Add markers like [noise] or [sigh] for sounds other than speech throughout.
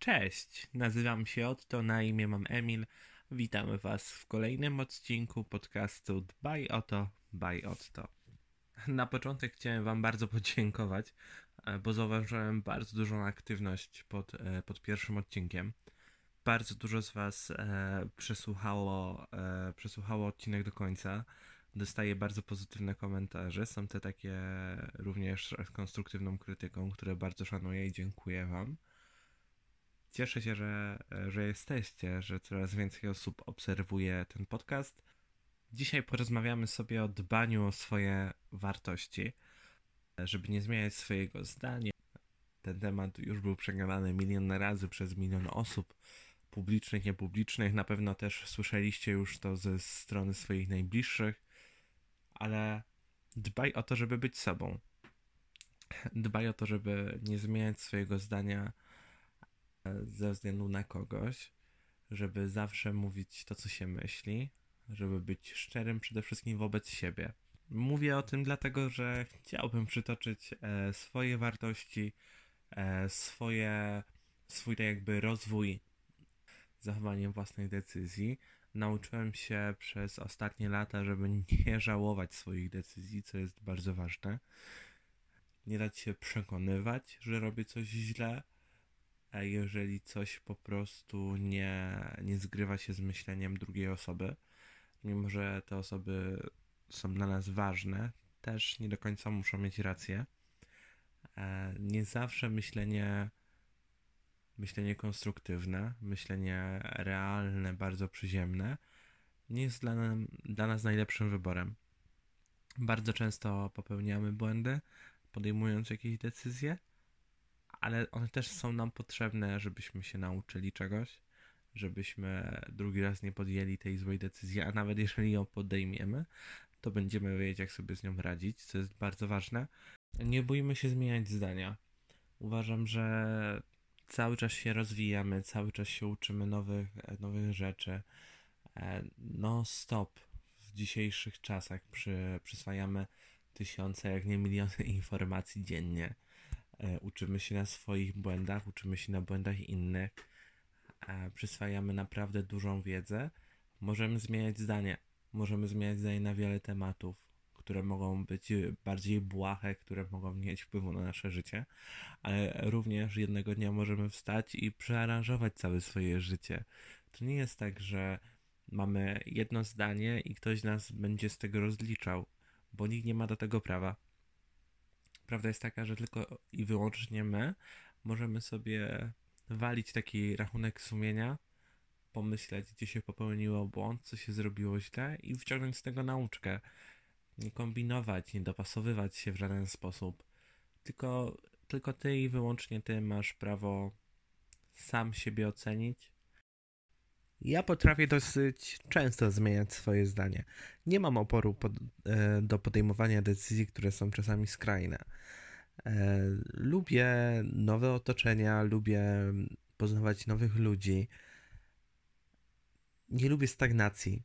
Cześć, nazywam się Otto, na imię mam Emil. Witamy Was w kolejnym odcinku podcastu Dbaj o to, baj Otto. Na początek chciałem Wam bardzo podziękować, e, bo zauważyłem bardzo dużą aktywność pod, e, pod pierwszym odcinkiem. Bardzo dużo z Was e, przesłuchało, e, przesłuchało odcinek do końca. Dostaję bardzo pozytywne komentarze. Są te takie również z konstruktywną krytyką, które bardzo szanuję i dziękuję Wam. Cieszę się, że, że jesteście, że coraz więcej osób obserwuje ten podcast. Dzisiaj porozmawiamy sobie o dbaniu o swoje wartości, żeby nie zmieniać swojego zdania. Ten temat już był przegadany milion razy przez milion osób, publicznych, niepublicznych. Na pewno też słyszeliście już to ze strony swoich najbliższych, ale dbaj o to, żeby być sobą. Dbaj o to, żeby nie zmieniać swojego zdania ze względu na kogoś, żeby zawsze mówić to, co się myśli, żeby być szczerym przede wszystkim wobec siebie. Mówię o tym dlatego, że chciałbym przytoczyć e, swoje wartości, e, swoje, swój tak jakby rozwój zachowaniem własnej decyzji. Nauczyłem się przez ostatnie lata, żeby nie [laughs] żałować swoich decyzji, co jest bardzo ważne. Nie dać się przekonywać, że robię coś źle, jeżeli coś po prostu nie, nie zgrywa się z myśleniem drugiej osoby, mimo że te osoby są dla nas ważne, też nie do końca muszą mieć rację. E, nie zawsze myślenie, myślenie konstruktywne, myślenie realne, bardzo przyziemne, nie jest dla, nam, dla nas najlepszym wyborem. Bardzo często popełniamy błędy, podejmując jakieś decyzje, ale one też są nam potrzebne, żebyśmy się nauczyli czegoś, żebyśmy drugi raz nie podjęli tej złej decyzji, a nawet jeżeli ją podejmiemy, to będziemy wiedzieć, jak sobie z nią radzić, co jest bardzo ważne. Nie bójmy się zmieniać zdania. Uważam, że cały czas się rozwijamy, cały czas się uczymy nowych, nowych rzeczy. No stop w dzisiejszych czasach przy, przyswajamy tysiące, jak nie miliony informacji dziennie. E, uczymy się na swoich błędach, uczymy się na błędach innych, przyswajamy naprawdę dużą wiedzę, możemy zmieniać zdanie. Możemy zmieniać zdanie na wiele tematów, które mogą być bardziej błahe, które mogą mieć wpływu na nasze życie, ale również jednego dnia możemy wstać i przearanżować całe swoje życie. To nie jest tak, że mamy jedno zdanie i ktoś nas będzie z tego rozliczał, bo nikt nie ma do tego prawa. Prawda jest taka, że tylko i wyłącznie my możemy sobie walić taki rachunek sumienia, pomyśleć, gdzie się popełniło błąd, co się zrobiło źle i wciągnąć z tego nauczkę. Nie kombinować, nie dopasowywać się w żaden sposób. Tylko, tylko ty i wyłącznie ty masz prawo sam siebie ocenić. Ja potrafię dosyć często zmieniać swoje zdanie. Nie mam oporu pod, e, do podejmowania decyzji, które są czasami skrajne. E, lubię nowe otoczenia, lubię poznawać nowych ludzi. Nie lubię stagnacji.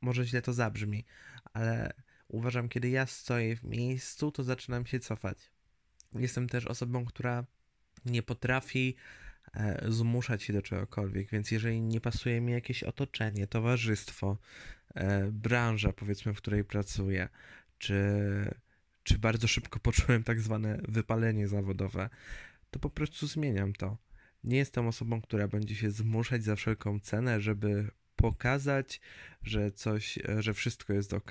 Może źle to zabrzmi, ale uważam, kiedy ja stoję w miejscu, to zaczynam się cofać. Jestem też osobą, która nie potrafi zmuszać się do czegokolwiek, więc jeżeli nie pasuje mi jakieś otoczenie, towarzystwo, e, branża, powiedzmy, w której pracuję, czy czy bardzo szybko [laughs] poczułem tak zwane wypalenie zawodowe, to po prostu zmieniam to. Nie jestem osobą, która będzie się zmuszać za wszelką cenę, żeby pokazać, że coś, że wszystko jest ok,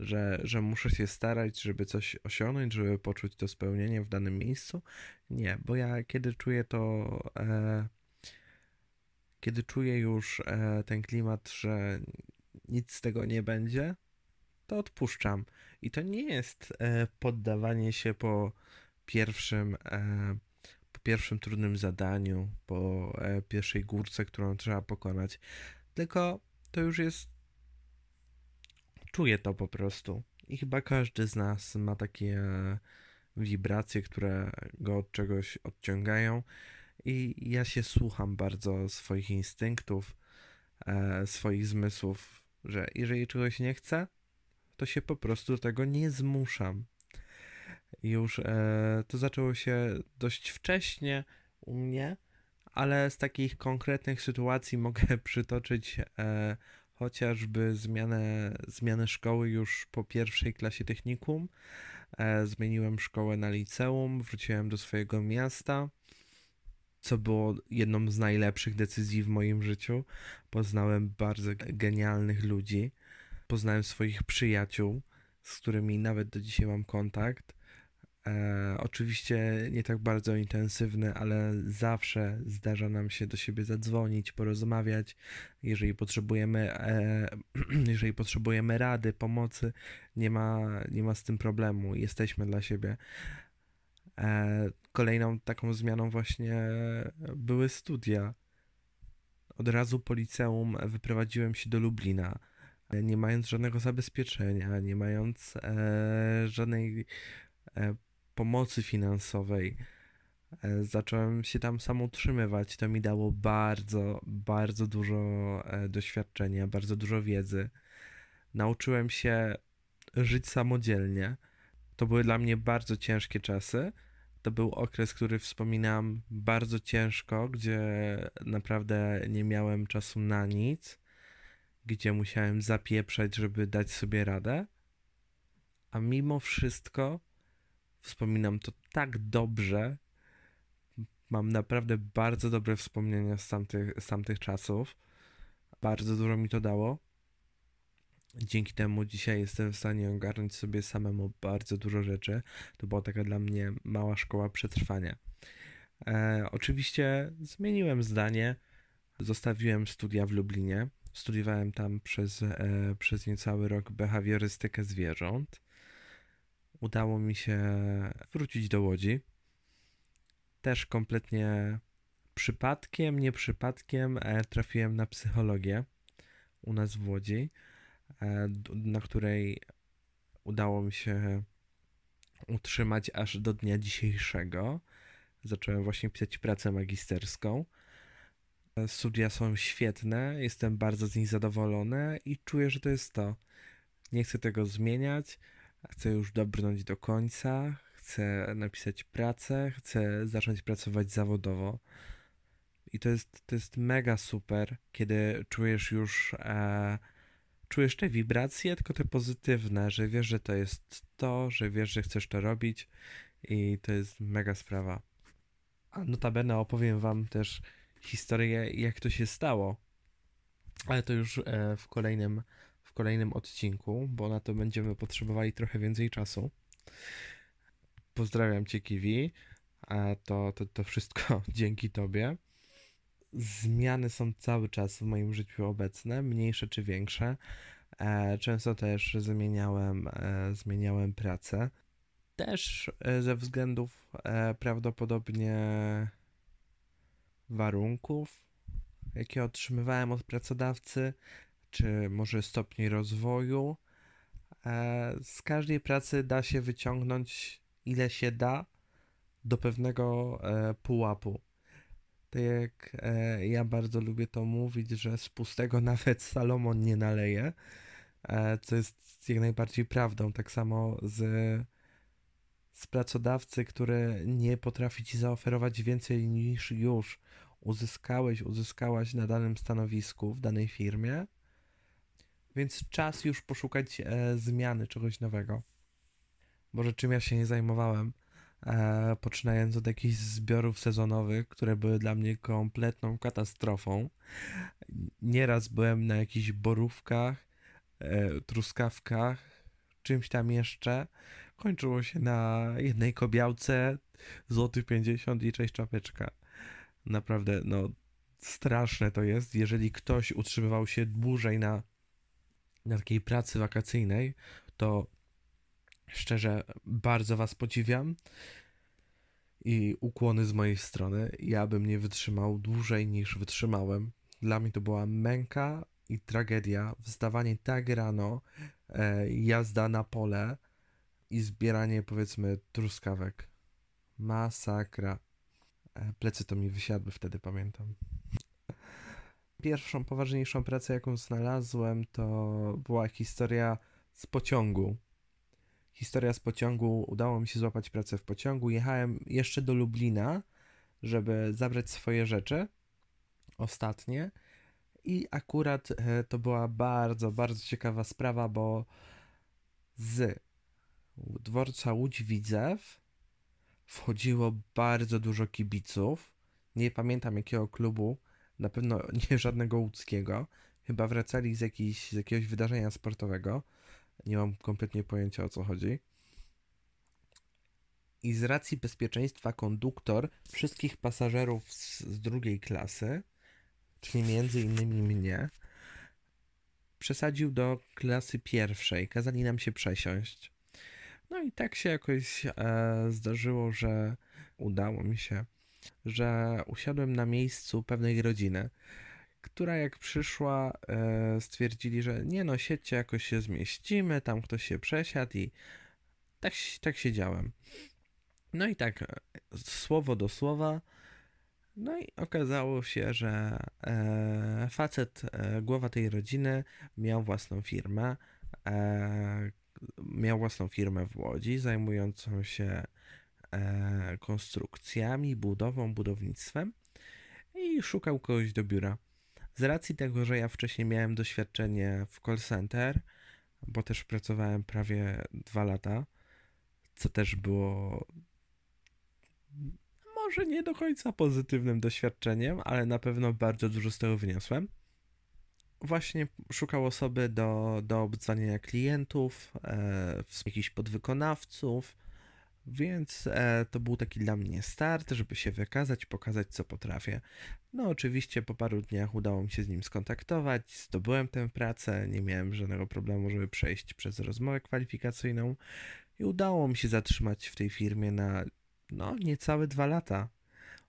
że, że muszę się starać, żeby coś osiągnąć, żeby poczuć to spełnienie w danym miejscu. Nie, bo ja kiedy czuję to, e, kiedy czuję już e, ten klimat, że nic z tego nie będzie, to odpuszczam. I to nie jest e, poddawanie się po pierwszym, e, po pierwszym trudnym zadaniu, po e, pierwszej górce, którą trzeba pokonać, tylko to już jest. Czuję to po prostu. I chyba każdy z nas ma takie wibracje, które go od czegoś odciągają. I ja się słucham bardzo swoich instynktów, e, swoich zmysłów, że jeżeli czegoś nie chcę, to się po prostu do tego nie zmuszam. Już e, to zaczęło się dość wcześnie u mnie, ale z takich konkretnych sytuacji [laughs] mogę przytoczyć e, chociażby zmianę, zmianę szkoły już po pierwszej klasie technikum. E, zmieniłem szkołę na liceum, wróciłem do swojego miasta, co było jedną z najlepszych decyzji w moim życiu. Poznałem bardzo genialnych ludzi, poznałem swoich przyjaciół, z którymi nawet do dzisiaj mam kontakt. E, oczywiście nie tak bardzo intensywny, ale zawsze zdarza nam się do siebie zadzwonić, porozmawiać. Jeżeli potrzebujemy, e, [clears throat] jeżeli potrzebujemy rady, pomocy, nie ma, nie ma z tym problemu. Jesteśmy dla siebie. E, kolejną taką zmianą właśnie były studia. Od razu po liceum wyprowadziłem się do Lublina, nie mając żadnego zabezpieczenia, nie mając e, żadnej e, pomocy finansowej. E, zacząłem się tam sam utrzymywać. To mi dało bardzo, bardzo dużo e, doświadczenia, bardzo dużo wiedzy. Nauczyłem się żyć samodzielnie. To były dla mnie bardzo ciężkie czasy. To był okres, który wspominam bardzo ciężko, gdzie naprawdę nie miałem czasu na nic, gdzie musiałem zapieprzać, żeby dać sobie radę. A mimo wszystko Wspominam to tak dobrze. Mam naprawdę bardzo dobre wspomnienia z tamtych, z tamtych czasów. Bardzo dużo mi to dało. Dzięki temu dzisiaj jestem w stanie ogarnąć sobie samemu bardzo dużo rzeczy. To była taka dla mnie mała szkoła przetrwania. E, oczywiście zmieniłem zdanie. Zostawiłem studia w Lublinie. Studiowałem tam przez, e, przez niecały rok behawiorystykę zwierząt udało mi się wrócić do Łodzi. Też kompletnie przypadkiem, nie przypadkiem e, trafiłem na psychologię u nas w Łodzi, e, na której udało mi się utrzymać aż do dnia dzisiejszego. Zacząłem właśnie pisać pracę magisterską. E, studia są świetne, jestem bardzo z nich zadowolony i czuję, że to jest to. Nie chcę tego zmieniać chcę już dobrnąć do końca, chcę napisać pracę, chcę zacząć pracować zawodowo. I to jest, to jest mega super, kiedy czujesz już, e, czujesz te wibracje, tylko te pozytywne, że wiesz, że to jest to, że wiesz, że chcesz to robić i to jest mega sprawa. A notabene opowiem wam też historię, jak to się stało, ale to już e, w kolejnym kolejnym odcinku, bo na to będziemy potrzebowali trochę więcej czasu. Pozdrawiam Cię, Kiwi. A to, to, to wszystko [laughs] dzięki Tobie. Zmiany są cały czas w moim życiu obecne, mniejsze czy większe. E, często też zmieniałem, e, zmieniałem pracę. Też e, ze względów prawdopodobnie warunków, jakie otrzymywałem od pracodawcy, czy może stopni rozwoju. E, z każdej pracy da się wyciągnąć ile się da do pewnego e, pułapu. Tak jak e, ja bardzo lubię to mówić, że z pustego [laughs] nawet Salomon nie naleje, co jest jak najbardziej prawdą. Tak samo z, z pracodawcy, który nie potrafi ci zaoferować więcej niż już uzyskałeś, uzyskałaś na danym stanowisku w danej firmie więc czas już poszukać e, zmiany, czegoś nowego. Może czym ja się nie zajmowałem, e, poczynając od jakichś zbiorów sezonowych, które były dla mnie kompletną katastrofą. Nieraz byłem na jakichś borówkach, e, truskawkach, czymś tam jeszcze. Kończyło się na jednej kobiałce, złoty 50 i cześć czapeczka. Naprawdę, no, straszne to jest, jeżeli ktoś utrzymywał się dłużej na na takiej pracy wakacyjnej, to szczerze bardzo Was podziwiam i ukłony z mojej strony. Ja bym nie wytrzymał dłużej niż wytrzymałem. Dla mnie to była męka i tragedia. Wstawanie tak rano, e, jazda na pole i zbieranie powiedzmy truskawek. Masakra. E, plecy to mi wysiadły wtedy, pamiętam. Pierwszą poważniejszą pracę, jaką znalazłem, to była historia z pociągu. Historia z pociągu, udało mi się złapać pracę w pociągu. Jechałem jeszcze do Lublina, żeby zabrać swoje rzeczy ostatnie. I akurat e, to była bardzo, bardzo ciekawa sprawa, bo z dworca Łódź Widzew wchodziło bardzo dużo kibiców. Nie pamiętam jakiego klubu, na pewno [laughs] nie żadnego łódzkiego. Chyba wracali z, z jakiegoś wydarzenia sportowego. Nie mam kompletnie pojęcia o co chodzi. I z racji bezpieczeństwa konduktor wszystkich pasażerów z, z drugiej klasy, czyli między innymi mnie, przesadził do klasy pierwszej. Kazali nam się przesiąść. No i tak się jakoś e, zdarzyło, że udało mi się, że usiadłem na miejscu pewnej rodziny, która jak przyszła, e, stwierdzili, że nie no, siedźcie, jakoś się zmieścimy, tam ktoś się przesiadł i tak, tak siedziałem. No i tak, e, słowo do słowa. No i okazało się, że e, facet, głowa tej rodziny, miał własną firmę. Miał własną firmę w Łodzi, zajmującą się konstrukcjami, budową, budownictwem i szukał kogoś do biura. Z racji tego, że ja wcześniej miałem doświadczenie w call center, bo też pracowałem prawie dwa lata, co też było może nie do końca pozytywnym doświadczeniem, ale na pewno bardzo dużo z tego wyniosłem. Właśnie szukał osoby do, do obdzwaniania klientów, e, jakichś podwykonawców, więc e, to był taki dla mnie start, żeby się wykazać, pokazać co potrafię. No oczywiście po paru dniach udało mi się z nim skontaktować, zdobyłem tę pracę, nie miałem żadnego problemu, żeby przejść przez rozmowę kwalifikacyjną i udało mi się zatrzymać w tej firmie na no niecałe dwa lata.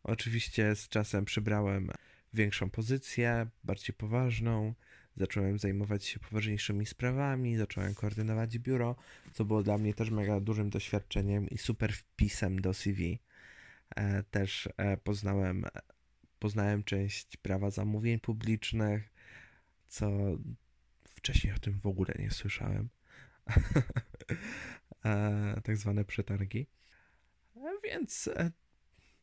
Oczywiście z czasem przybrałem większą pozycję, bardziej poważną, zacząłem zajmować się poważniejszymi sprawami, zacząłem koordynować biuro, co było dla mnie też mega dużym doświadczeniem i super wpisem do CV. E, też e, poznałem, poznałem część prawa zamówień publicznych, co wcześniej o tym w ogóle nie słyszałem. [laughs] e, tak zwane przetargi. Więc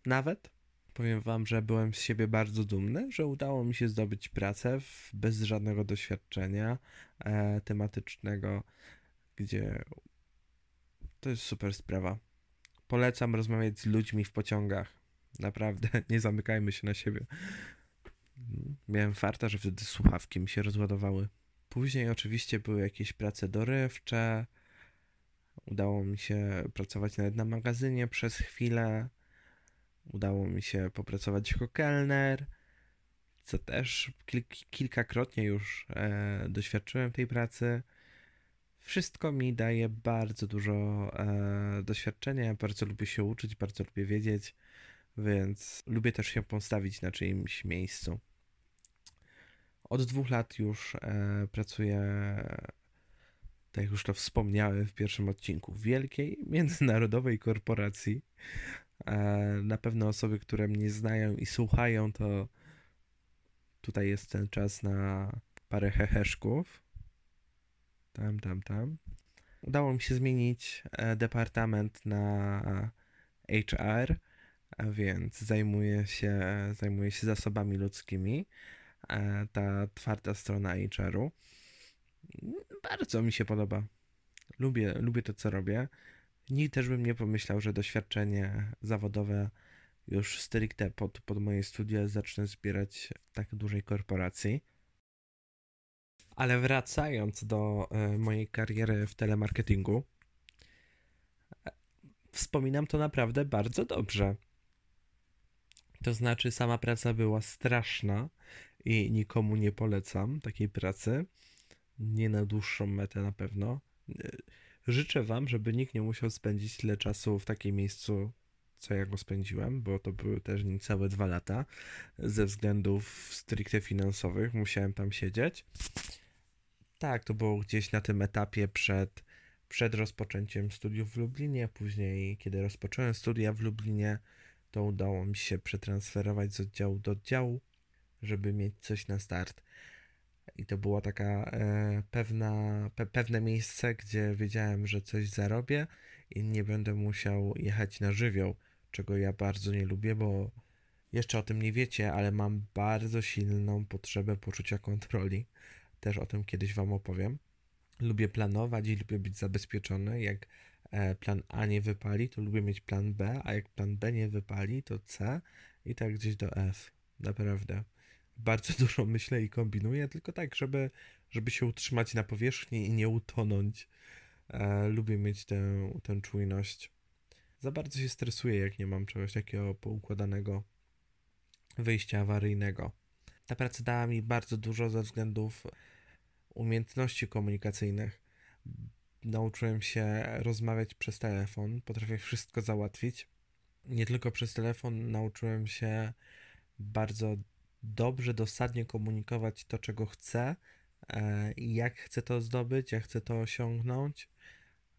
nawet powiem wam, że byłem z siebie bardzo dumny, że udało mi się zdobyć pracę w, bez żadnego doświadczenia e, tematycznego, gdzie to jest super sprawa. Polecam rozmawiać z ludźmi w pociągach. Naprawdę, [laughs] nie zamykajmy się na siebie. Miałem farta, że wtedy słuchawki mi się rozładowały. Później oczywiście były jakieś prace dorywcze. Udało mi się pracować nawet na magazynie przez chwilę. Udało mi się popracować jako kelner, co też kil kilkakrotnie już e, doświadczyłem tej pracy. Wszystko mi daje bardzo dużo e, doświadczenia. Bardzo lubię się uczyć, bardzo lubię wiedzieć, więc lubię też się postawić na czyimś miejscu. Od dwóch lat już e, pracuję, tak jak już to wspomniałem w pierwszym odcinku, w wielkiej międzynarodowej korporacji. Na pewno osoby, które mnie znają i słuchają, to tutaj jest ten czas na parę heheszków. Tam, tam, tam. Udało mi się zmienić e, departament na HR, więc zajmuję się, zajmuję się zasobami ludzkimi. E, ta twarda strona HR-u. Bardzo mi się podoba. Lubię, lubię to, co robię. Nikt też bym nie pomyślał, że doświadczenie zawodowe już stricte pod, pod moje studia zacznę zbierać w tak dużej korporacji. Ale wracając do y, mojej kariery w telemarketingu, wspominam to naprawdę bardzo dobrze. To znaczy, sama praca była straszna i nikomu nie polecam takiej pracy. Nie na dłuższą metę na pewno. Życzę Wam, żeby nikt nie musiał spędzić tyle czasu w takim miejscu, co ja go spędziłem, bo to były też niecałe dwa lata. Ze względów stricte finansowych musiałem tam siedzieć. Tak, to było gdzieś na tym etapie przed, przed rozpoczęciem studiów w Lublinie. Później, kiedy rozpocząłem studia w Lublinie, to udało mi się przetransferować z oddziału do oddziału, żeby mieć coś na start. I to była taka e, pewna, pe, pewne miejsce, gdzie wiedziałem, że coś zarobię i nie będę musiał jechać na żywioł, czego ja bardzo nie lubię, bo Jeszcze o tym nie wiecie, ale mam bardzo silną potrzebę poczucia kontroli. Też o tym kiedyś Wam opowiem. Lubię planować i lubię być zabezpieczony. Jak e, plan A nie wypali, to lubię mieć plan B, a jak plan B nie wypali, to C i tak gdzieś do F. Naprawdę. Bardzo [laughs] dużo myślę i kombinuję, tylko tak, żeby, żeby się utrzymać na powierzchni i nie utonąć. E, lubię mieć tę, tę czujność. Za bardzo się stresuję, jak nie mam czegoś takiego poukładanego wyjścia awaryjnego. Ta praca dała mi bardzo dużo ze względów umiejętności komunikacyjnych. Nauczyłem się rozmawiać przez telefon, potrafię wszystko załatwić. Nie tylko przez telefon, nauczyłem się bardzo dobrze, dosadnie komunikować to, czego chcę e, i jak chcę to zdobyć, jak chcę to osiągnąć.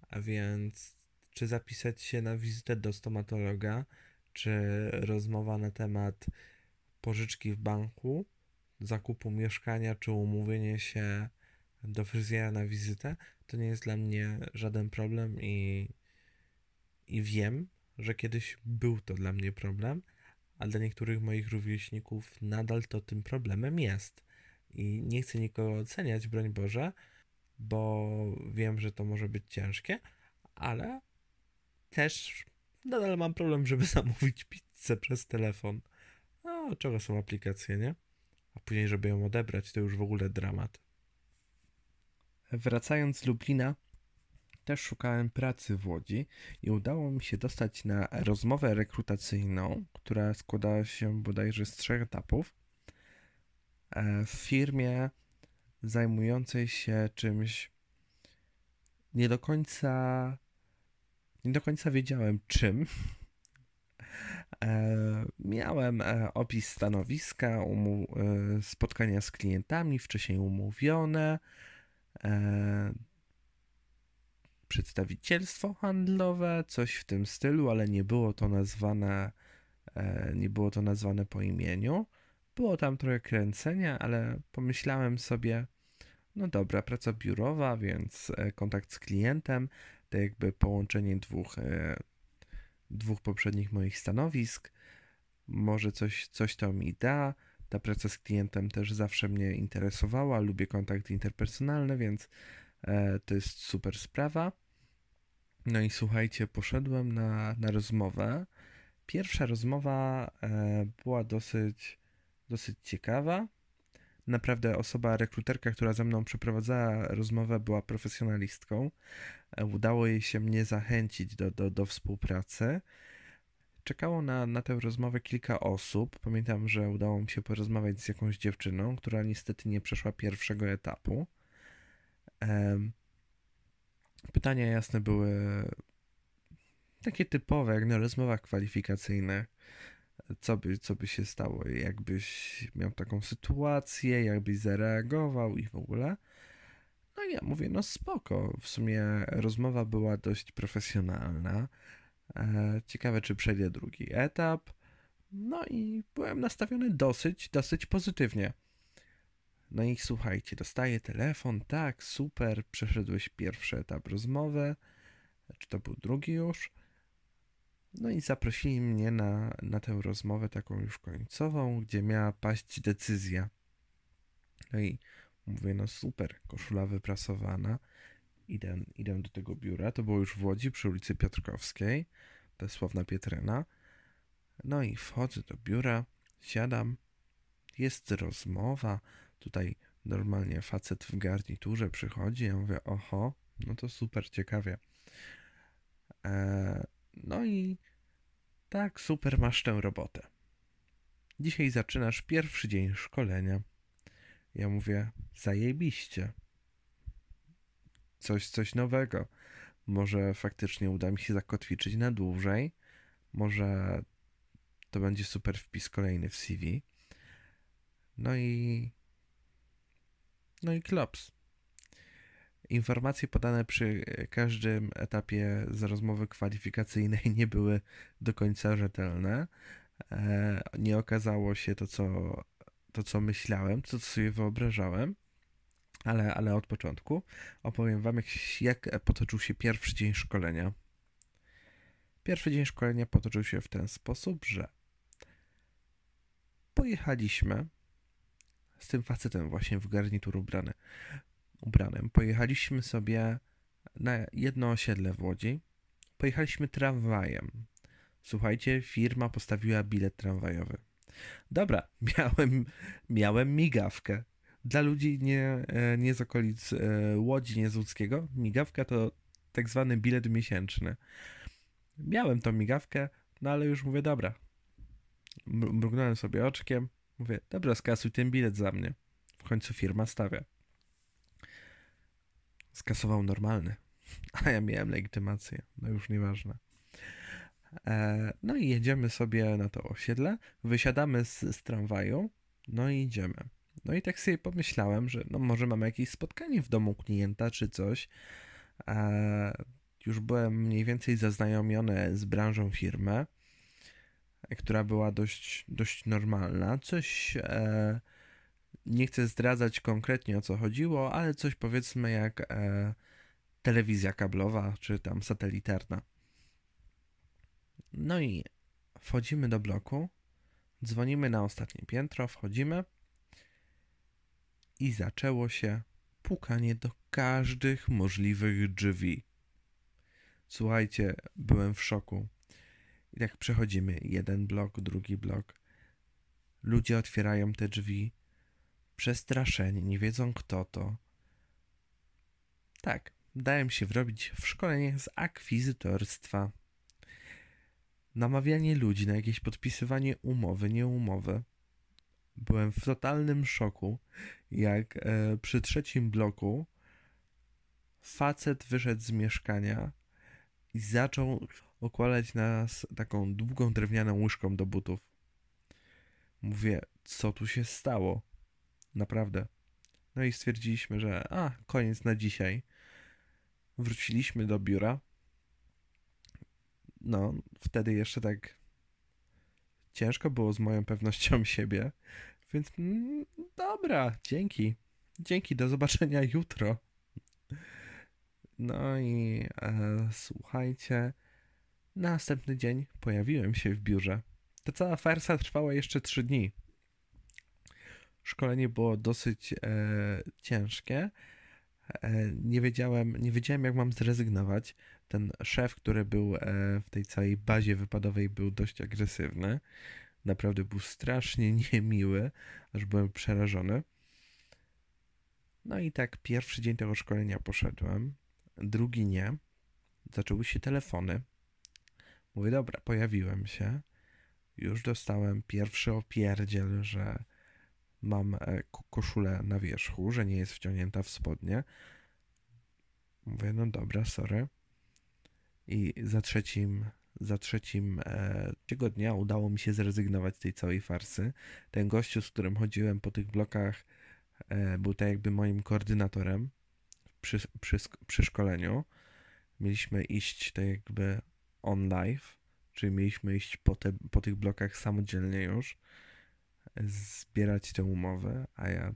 A więc, czy zapisać się na wizytę do stomatologa, czy rozmowa na temat pożyczki w banku, zakupu mieszkania, czy umówienie się do fryzjera na wizytę, to nie jest dla mnie żaden problem i, i wiem, że kiedyś był to dla mnie problem, a dla niektórych moich rówieśników nadal to tym problemem jest. I nie chcę nikogo oceniać, broń Boże, bo wiem, że to może być ciężkie, ale też nadal mam problem, żeby [laughs] zamówić pizzę przez telefon. No, czego są aplikacje, nie? A później, żeby ją odebrać, to już w ogóle dramat. Wracając z Lublina, też szukałem pracy w Łodzi i udało mi się dostać na rozmowę rekrutacyjną, która składała się bodajże z trzech etapów e, w firmie zajmującej się czymś nie do końca nie do końca wiedziałem czym. E, miałem e, opis stanowiska, spotkania z klientami wcześniej umówione, przedstawicielstwo handlowe, coś w tym stylu, ale nie było to nazwane, e, nie było to nazwane po imieniu. Było tam trochę kręcenia, ale pomyślałem sobie, no dobra, praca biurowa, więc e, kontakt z klientem, to jakby połączenie dwóch, e, dwóch poprzednich moich stanowisk. Może coś, coś to mi da. Ta praca z klientem też zawsze mnie interesowała. Lubię kontakt interpersonalny, więc to jest super sprawa. No i słuchajcie, poszedłem na, na rozmowę. Pierwsza rozmowa e, była dosyć, dosyć ciekawa. Naprawdę osoba, rekruterka, która ze mną przeprowadzała rozmowę, była profesjonalistką. E, udało jej się mnie zachęcić do, do, do współpracy. Czekało na, na tę rozmowę kilka osób. Pamiętam, że udało mi się porozmawiać z jakąś dziewczyną, która niestety nie przeszła pierwszego etapu. Pytania jasne były takie typowe, jak na rozmowach kwalifikacyjnych. Co by, co by się stało, jakbyś miał taką sytuację, jakbyś zareagował i w ogóle. No ja mówię, no spoko. W sumie rozmowa była dość profesjonalna. E, ciekawe, czy przejdzie drugi etap. No i byłem nastawiony dosyć, dosyć pozytywnie. No i słuchajcie, dostaję telefon, tak, super, przeszedłeś pierwszy etap rozmowy, czy to był drugi już. No i zaprosili mnie na, na tę rozmowę taką już końcową, gdzie miała paść decyzja. No i mówię, no super, koszula wyprasowana. Idę, idę do tego biura, to było już w Łodzi przy ulicy Piotrkowskiej, to jest Sławna. No i wchodzę do biura, siadam, jest rozmowa, Tutaj normalnie facet w garniturze przychodzi, ja mówię, oho, no to super ciekawie. E, no i tak, super, masz tę robotę. Dzisiaj zaczynasz pierwszy dzień szkolenia. Ja mówię, zajebiście. Coś, coś nowego. Może faktycznie uda mi się zakotwiczyć na dłużej. Może to będzie super wpis kolejny w CV. No i no i klops. Informacje podane przy każdym etapie z rozmowy kwalifikacyjnej [laughs] nie były do końca rzetelne. E, nie okazało się to, co, to, co myślałem, to, co sobie wyobrażałem, ale, ale od początku opowiem Wam, jak, jak potoczył się pierwszy dzień szkolenia. Pierwszy dzień szkolenia potoczył się w ten sposób, że pojechaliśmy z tym facetem właśnie w garnitur ubrany, ubranym. Pojechaliśmy sobie na jedno osiedle w Łodzi. Pojechaliśmy tramwajem. Słuchajcie, firma postawiła bilet tramwajowy. Dobra, [laughs] miałem, miałem migawkę. Dla ludzi nie, e, nie z okolic e, Łodzi, nie z Łódzkiego, migawka to tak zwany bilet miesięczny. Miałem tą migawkę, no ale już mówię, dobra. Mrugnąłem sobie oczkiem, mówię, dobra, skasuj ten bilet za mnie. W końcu firma stawia. Skasował normalny, [laughs] a ja miałem legitymację, no już nieważne. E, no i jedziemy sobie na to osiedle, wysiadamy z, z tramwaju, no i idziemy. No i tak sobie pomyślałem, że no może mamy jakieś spotkanie w domu klienta czy coś. E, już byłem mniej więcej zaznajomiony z branżą firmy, która była dość, dość normalna. Coś e, nie chcę zdradzać konkretnie o co chodziło, ale coś powiedzmy jak e, telewizja kablowa czy tam satelitarna. No i wchodzimy do bloku, dzwonimy na ostatnie piętro, wchodzimy i zaczęło się pukanie do każdych możliwych drzwi. Słuchajcie, byłem w szoku. I tak przechodzimy jeden blok, drugi blok. Ludzie otwierają te drzwi, przestraszeni, nie wiedzą kto to. Tak, dałem się wrobić w szkolenie z akwizytorstwa. Namawianie ludzi na jakieś podpisywanie umowy, nie umowy. Byłem w totalnym szoku, jak e, przy trzecim bloku facet wyszedł z mieszkania i zaczął okładać nas taką długą drewnianą łyżką do butów. Mówię, co tu się stało? Naprawdę. No i stwierdziliśmy, że a, koniec na dzisiaj. Wróciliśmy do biura. No, wtedy jeszcze tak ciężko było z moją pewnością [laughs] siebie, więc mm, dobra, dzięki. Dzięki, do zobaczenia [laughs] jutro. No i e, słuchajcie, następny dzień pojawiłem się w biurze. Ta cała farsa trwała jeszcze trzy dni. Szkolenie było dosyć e, ciężkie. E, nie, wiedziałem, nie wiedziałem, jak mam zrezygnować. Ten szef, który był e, w tej całej bazie wypadowej, był dość agresywny. Naprawdę był strasznie [laughs] niemiły, aż byłem przerażony. No i tak pierwszy dzień tego szkolenia poszedłem, drugi nie. Zaczęły się telefony. Mówię, dobra, pojawiłem się. Już dostałem pierwszy opierdziel, że mam e, koszulę na wierzchu, że nie jest wciągnięta w spodnie. Mówię, no dobra, sorry. I za trzecim, za trzecim e, udało mi się zrezygnować z tej całej farsy. Ten gościu, z którym chodziłem po tych blokach, e, był tak jakby moim koordynatorem przy, przy, przy szkoleniu. Mieliśmy iść tak jakby on live, czyli mieliśmy iść po, te, po tych blokach samodzielnie już, zbierać te umowy, a ja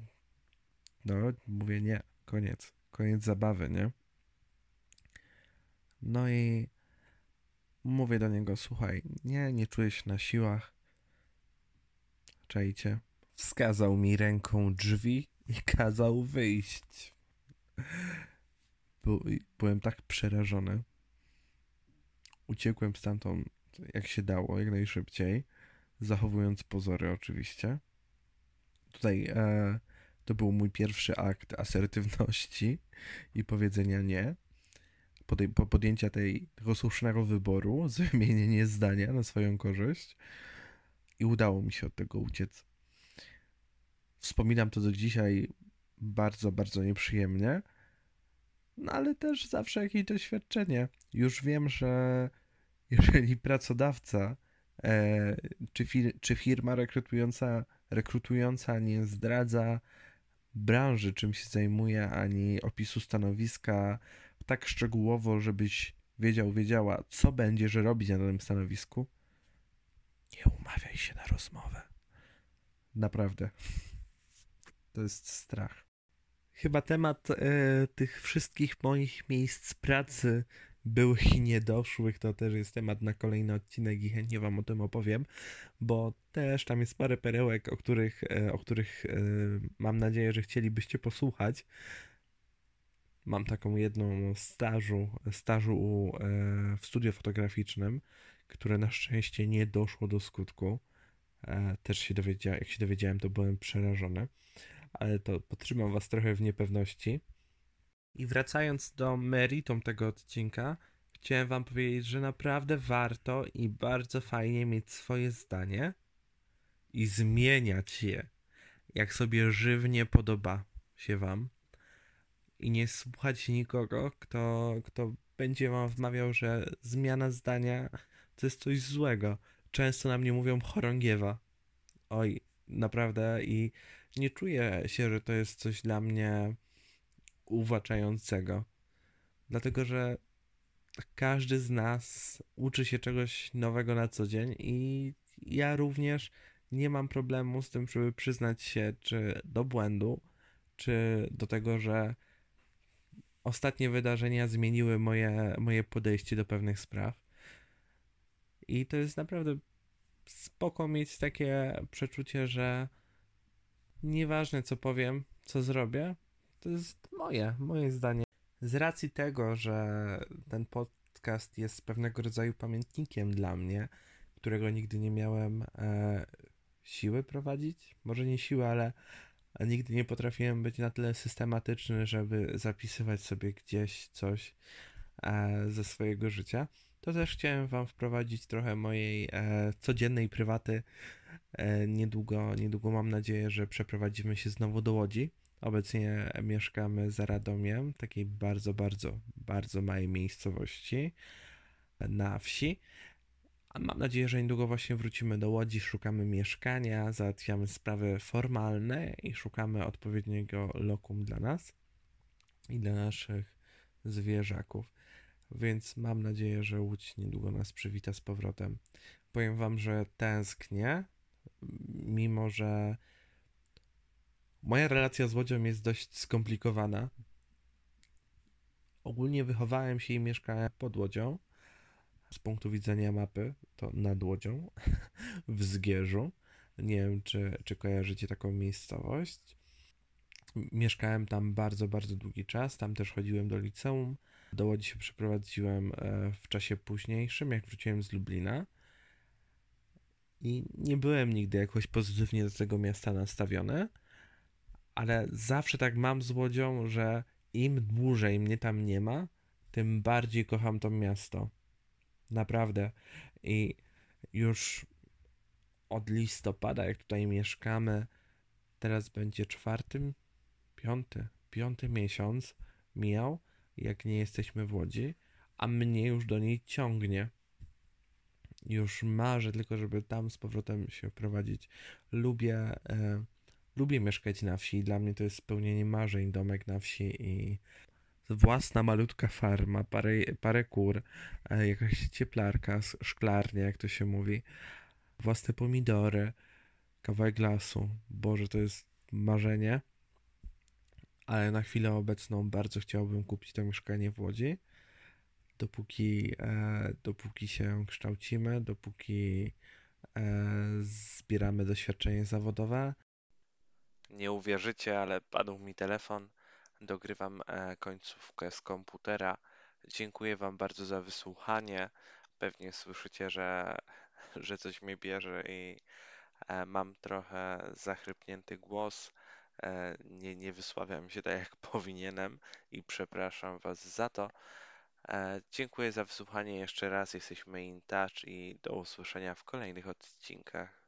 no mówię nie, koniec, koniec zabawy, nie? No i mówię do niego, słuchaj, nie, nie czuję się na siłach. Czajcie. Wskazał mi ręką drzwi i [laughs] kazał wyjść. Był, byłem tak przerażony. Uciekłem stamtąd jak się dało, jak najszybciej, zachowując pozory oczywiście. Tutaj e, to był mój pierwszy akt asertywności i powiedzenia nie po, tej, po podjęcia tej, tego słusznego wyboru, zmienienie [laughs] zdania na swoją korzyść i udało mi się od tego uciec. Wspominam to do dzisiaj bardzo, bardzo nieprzyjemnie, no ale też zawsze jakieś doświadczenie. Już wiem, że jeżeli [laughs] pracodawca e, czy, fir czy firma rekrutująca, rekrutująca nie zdradza branży, czym się zajmuje, ani opisu stanowiska, tak szczegółowo, żebyś wiedział, wiedziała, co będziesz robić na danym stanowisku, nie umawiaj się na rozmowę. Naprawdę. To jest strach. Chyba temat e, tych wszystkich moich miejsc pracy byłych i niedoszłych, to też jest temat na kolejny odcinek i chętnie Wam o tym opowiem, bo też tam jest parę perełek, o których, e, o których e, mam nadzieję, że chcielibyście posłuchać. Mam taką jedną stażu, stażu e, w studio fotograficznym, które na szczęście nie doszło do skutku. Też się dowiedziałem, jak się dowiedziałem, to byłem przerażony, ale to potrzymam Was trochę w niepewności. I wracając do meritum tego odcinka, chciałem Wam powiedzieć, że naprawdę warto i bardzo fajnie mieć swoje zdanie i zmieniać je, jak sobie żywnie podoba się Wam. I nie słuchać nikogo, kto, kto będzie Wam wmawiał, że zmiana zdania to jest coś złego. Często na mnie mówią chorągiewa. Oj, naprawdę, i nie czuję się, że to jest coś dla mnie uwłaczającego. Dlatego, że każdy z nas uczy się czegoś nowego na co dzień i ja również nie mam problemu z tym, żeby przyznać się czy do błędu, czy do tego, że ostatnie wydarzenia zmieniły moje, moje podejście do pewnych spraw. I to jest naprawdę spoko mieć takie przeczucie, że nieważne co powiem, co zrobię, to jest moje, moje zdanie. Z racji tego, że ten podcast jest pewnego rodzaju pamiętnikiem dla mnie, którego nigdy nie miałem e, siły prowadzić, może nie siły, ale nigdy nie potrafiłem być na tyle systematyczny, żeby zapisywać sobie gdzieś coś e, ze swojego życia, to też chciałem Wam wprowadzić trochę mojej e, codziennej prywaty. E, niedługo, niedługo mam nadzieję, że przeprowadzimy się znowu do Łodzi. Obecnie mieszkamy za Radomiem, takiej bardzo, bardzo, bardzo małej miejscowości na wsi. Mam nadzieję, że niedługo właśnie wrócimy do Łodzi, szukamy mieszkania, załatwiamy sprawy formalne i szukamy odpowiedniego lokum dla nas i dla naszych zwierzaków. Więc mam nadzieję, że Łódź niedługo nas przywita z powrotem. Powiem Wam, że tęsknię, mimo że Moja relacja z Łodzią jest dość skomplikowana. Ogólnie wychowałem się i mieszkałem pod Łodzią. Z punktu widzenia mapy to nad Łodzią, [laughs] w Zgierzu. Nie wiem, czy, czy kojarzycie taką miejscowość. Mieszkałem tam bardzo, bardzo długi czas. Tam też chodziłem do liceum. Do Łodzi się przeprowadziłem e, w czasie późniejszym, jak wróciłem z Lublina. I nie byłem nigdy jakoś pozytywnie do tego miasta nastawiony ale zawsze tak mam z Łodzią, że im dłużej mnie tam nie ma, tym bardziej kocham to miasto. Naprawdę. I już od listopada, jak tutaj mieszkamy, teraz będzie czwarty, piąty, piąty miesiąc mijał, jak nie jesteśmy w Łodzi, a mnie już do niej ciągnie. Już marzę tylko, żeby tam z powrotem się wprowadzić. Lubię e, lubię mieszkać na wsi. Dla mnie to jest spełnienie marzeń, domek na wsi i własna malutka farma, parę, parę kur, e, jakaś cieplarka, szklarnia, jak to się mówi, własne pomidory, kawałek lasu. Boże, to jest marzenie. Ale na chwilę obecną bardzo chciałbym kupić to mieszkanie w Łodzi. Dopóki, e, dopóki się kształcimy, dopóki e, zbieramy doświadczenie zawodowe, nie uwierzycie, ale padł mi telefon. Dogrywam e, końcówkę z komputera. Dziękuję Wam bardzo za wysłuchanie. Pewnie słyszycie, że, że coś mnie bierze i e, mam trochę zachrypnięty głos. E, nie, nie wysławiam się tak jak [laughs] powinienem i przepraszam Was za to. Dziękuję za wysłuchanie jeszcze raz. Jesteśmy in touch i do usłyszenia w kolejnych odcinkach.